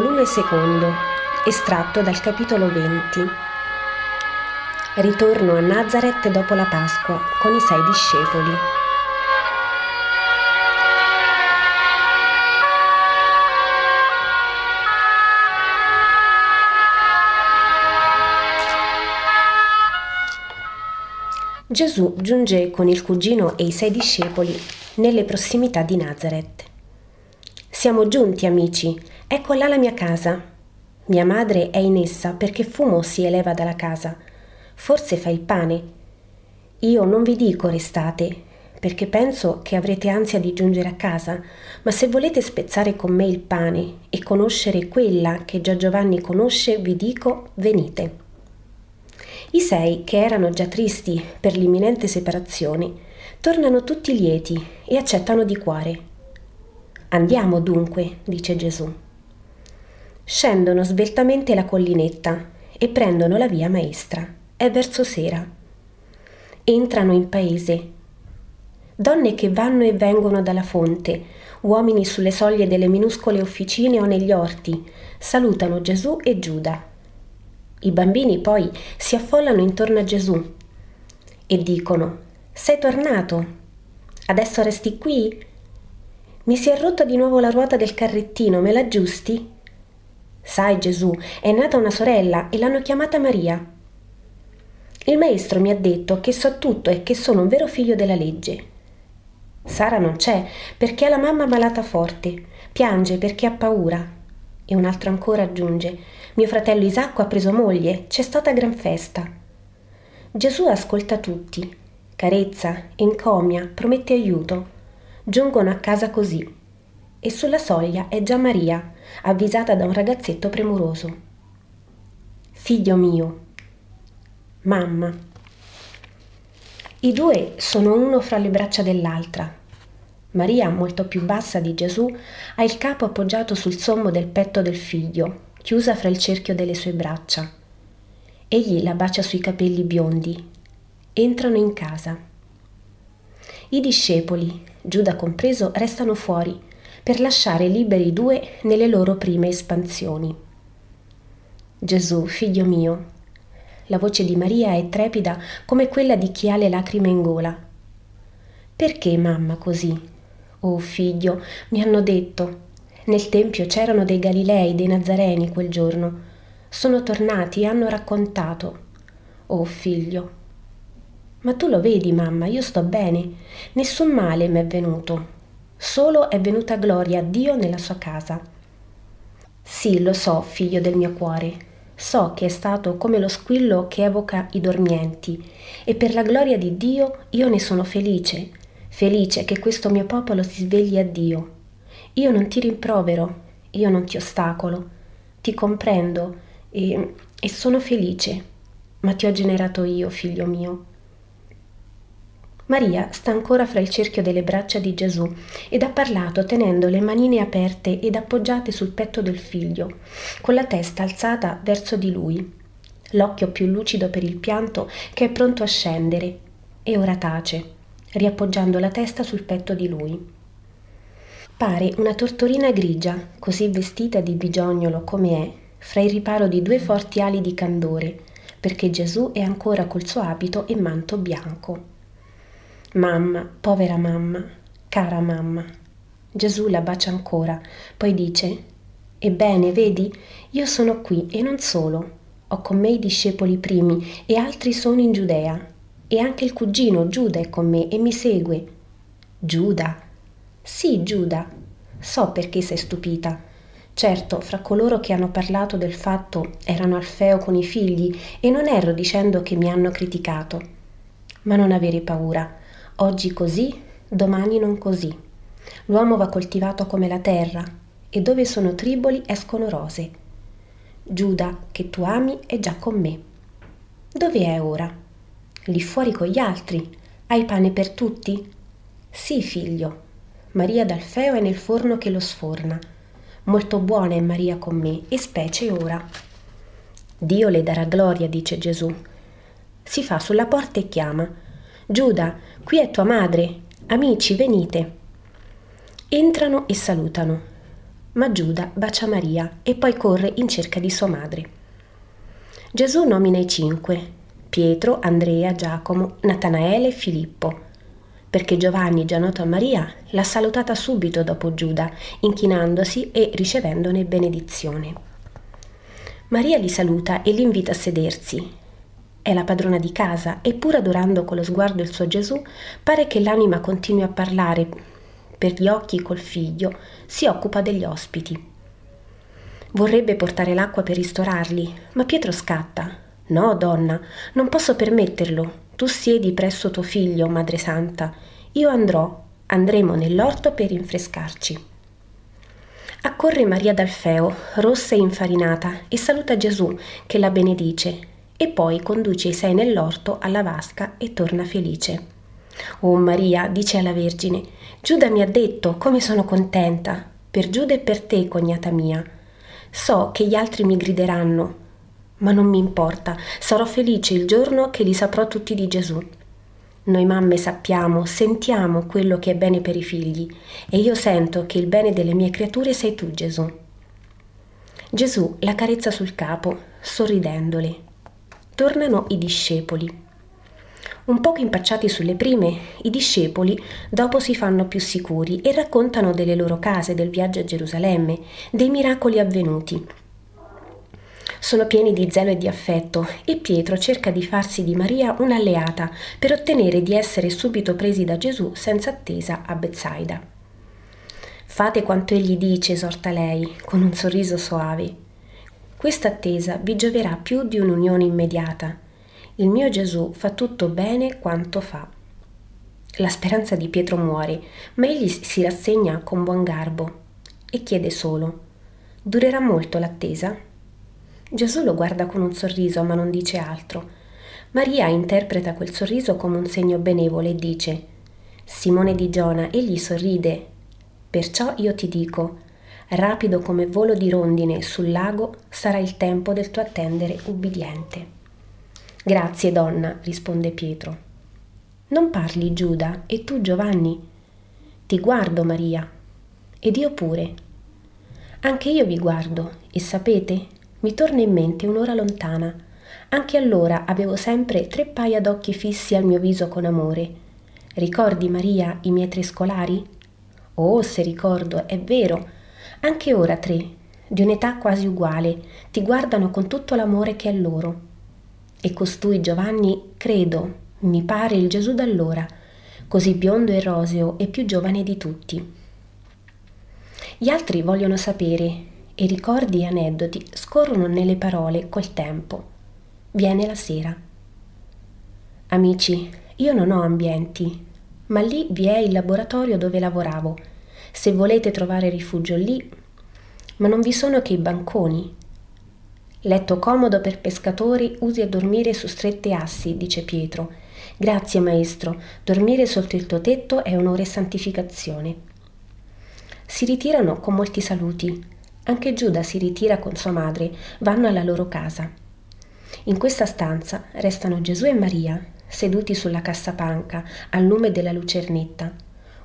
Volume secondo, estratto dal capitolo 20. Ritorno a Nazareth dopo la Pasqua con i sei discepoli. Gesù giunge con il cugino e i sei discepoli nelle prossimità di Nazareth. Siamo giunti, amici, ecco là la mia casa. Mia madre è in essa perché fumo si eleva dalla casa. Forse fa il pane. Io non vi dico restate, perché penso che avrete ansia di giungere a casa, ma se volete spezzare con me il pane e conoscere quella che già Giovanni conosce, vi dico venite. I sei, che erano già tristi per l'imminente separazione, tornano tutti lieti e accettano di cuore. Andiamo dunque, dice Gesù. Scendono sveltamente la collinetta e prendono la via maestra. È verso sera. Entrano in paese. Donne che vanno e vengono dalla fonte, uomini sulle soglie delle minuscole officine o negli orti, salutano Gesù e Giuda i bambini poi si affollano intorno a Gesù e dicono, sei tornato? Adesso resti qui? Mi si è rotta di nuovo la ruota del carrettino, me l'aggiusti? Sai Gesù, è nata una sorella e l'hanno chiamata Maria. Il maestro mi ha detto che so tutto e che sono un vero figlio della legge. Sara non c'è perché ha la mamma malata forte, piange perché ha paura. E un altro ancora aggiunge, mio fratello Isacco ha preso moglie, c'è stata gran festa. Gesù ascolta tutti, carezza, encomia, promette aiuto. Giungono a casa così. E sulla soglia è già Maria, avvisata da un ragazzetto premuroso. Figlio mio, mamma. I due sono uno fra le braccia dell'altra, Maria, molto più bassa di Gesù, ha il capo appoggiato sul sommo del petto del figlio, chiusa fra il cerchio delle sue braccia. Egli la bacia sui capelli biondi. Entrano in casa. I discepoli, Giuda compreso, restano fuori per lasciare liberi i due nelle loro prime espansioni. Gesù, figlio mio. La voce di Maria è trepida come quella di chi ha le lacrime in gola. Perché mamma così? Oh figlio, mi hanno detto. Nel tempio c'erano dei Galilei, dei Nazareni quel giorno. Sono tornati e hanno raccontato. Oh figlio. Ma tu lo vedi, mamma, io sto bene. Nessun male mi è venuto. Solo è venuta gloria a Dio nella sua casa. Sì, lo so, figlio del mio cuore. So che è stato come lo squillo che evoca i dormienti, e per la gloria di Dio io ne sono felice felice che questo mio popolo si svegli a Dio. Io non ti rimprovero, io non ti ostacolo, ti comprendo e, e sono felice, ma ti ho generato io, figlio mio. Maria sta ancora fra il cerchio delle braccia di Gesù ed ha parlato tenendo le manine aperte ed appoggiate sul petto del figlio, con la testa alzata verso di lui, l'occhio più lucido per il pianto che è pronto a scendere, e ora tace riappoggiando la testa sul petto di lui. Pare una tortorina grigia, così vestita di bigiognolo come è, fra il riparo di due forti ali di candore, perché Gesù è ancora col suo abito e manto bianco. Mamma, povera mamma, cara mamma. Gesù la bacia ancora, poi dice, Ebbene, vedi, io sono qui e non solo. Ho con me i discepoli primi e altri sono in Giudea e anche il cugino Giuda è con me e mi segue. Giuda? Sì, Giuda. So perché sei stupita. Certo, fra coloro che hanno parlato del fatto erano Alfeo con i figli e non erro dicendo che mi hanno criticato. Ma non avere paura. Oggi così, domani non così. L'uomo va coltivato come la terra e dove sono triboli escono rose. Giuda, che tu ami, è già con me. Dove è ora? lì fuori con gli altri. Hai pane per tutti? Sì, figlio. Maria d'Alfeo è nel forno che lo sforna. Molto buona è Maria con me, e specie ora. Dio le darà gloria, dice Gesù. Si fa sulla porta e chiama. Giuda, qui è tua madre. Amici, venite. Entrano e salutano. ma Giuda bacia Maria e poi corre in cerca di sua madre. Gesù nomina i cinque, Pietro, Andrea, Giacomo, Natanaele e Filippo, perché Giovanni, già noto a Maria, l'ha salutata subito dopo Giuda, inchinandosi e ricevendone benedizione. Maria li saluta e li invita a sedersi. È la padrona di casa e pur adorando con lo sguardo il suo Gesù, pare che l'anima continui a parlare per gli occhi col figlio, si occupa degli ospiti. Vorrebbe portare l'acqua per ristorarli, ma Pietro scatta. No, donna, non posso permetterlo. Tu siedi presso tuo figlio, Madre Santa. Io andrò, andremo nell'orto per rinfrescarci. Accorre Maria d'Alfeo, rossa e infarinata, e saluta Gesù, che la benedice, e poi conduce i sei nell'orto alla vasca e torna felice. Oh Maria, dice alla Vergine, Giuda mi ha detto come sono contenta, per Giuda e per te, cognata mia. So che gli altri mi grideranno, ma non mi importa, sarò felice il giorno che li saprò tutti di Gesù. Noi mamme sappiamo, sentiamo quello che è bene per i figli e io sento che il bene delle mie creature sei tu, Gesù. Gesù la carezza sul capo, sorridendole. Tornano i discepoli. Un poco impacciati sulle prime, i discepoli dopo si fanno più sicuri e raccontano delle loro case, del viaggio a Gerusalemme, dei miracoli avvenuti. Sono pieni di zelo e di affetto e Pietro cerca di farsi di Maria un'alleata per ottenere di essere subito presi da Gesù senza attesa a Bezzaida. Fate quanto egli dice, esorta lei, con un sorriso soave. Questa attesa vi gioverà più di un'unione immediata. Il mio Gesù fa tutto bene quanto fa. La speranza di Pietro muore, ma egli si rassegna con buon garbo e chiede solo: Durerà molto l'attesa? Gesù lo guarda con un sorriso, ma non dice altro. Maria interpreta quel sorriso come un segno benevolo e dice Simone di Giona, egli sorride. Perciò io ti dico, rapido come volo di rondine sul lago sarà il tempo del tuo attendere ubbidiente. Grazie, donna, risponde Pietro. Non parli, Giuda, e tu, Giovanni? Ti guardo, Maria. Ed io pure. Anche io vi guardo, e sapete, mi torna in mente un'ora lontana. Anche allora avevo sempre tre paia d'occhi fissi al mio viso con amore. Ricordi, Maria, i miei tre scolari? Oh, se ricordo, è vero. Anche ora tre, di un'età quasi uguale, ti guardano con tutto l'amore che è loro. E costui, Giovanni, credo, mi pare il Gesù d'allora, così biondo e roseo e più giovane di tutti. Gli altri vogliono sapere e ricordi e aneddoti scorrono nelle parole col tempo. Viene la sera. Amici, io non ho ambienti, ma lì vi è il laboratorio dove lavoravo. Se volete trovare rifugio lì, ma non vi sono che i banconi. Letto comodo per pescatori, usi a dormire su strette assi, dice Pietro. Grazie, maestro, dormire sotto il tuo tetto è onore e santificazione. Si ritirano con molti saluti, anche Giuda si ritira con sua madre, vanno alla loro casa. In questa stanza restano Gesù e Maria, seduti sulla cassapanca al lume della lucernetta,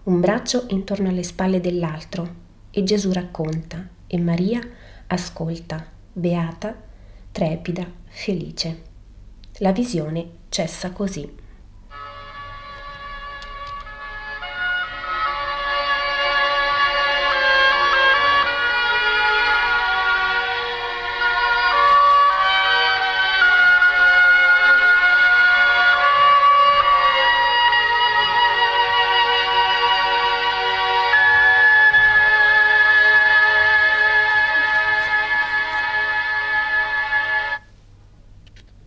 un braccio intorno alle spalle dell'altro, e Gesù racconta, e Maria ascolta, beata, trepida, felice. La visione cessa così.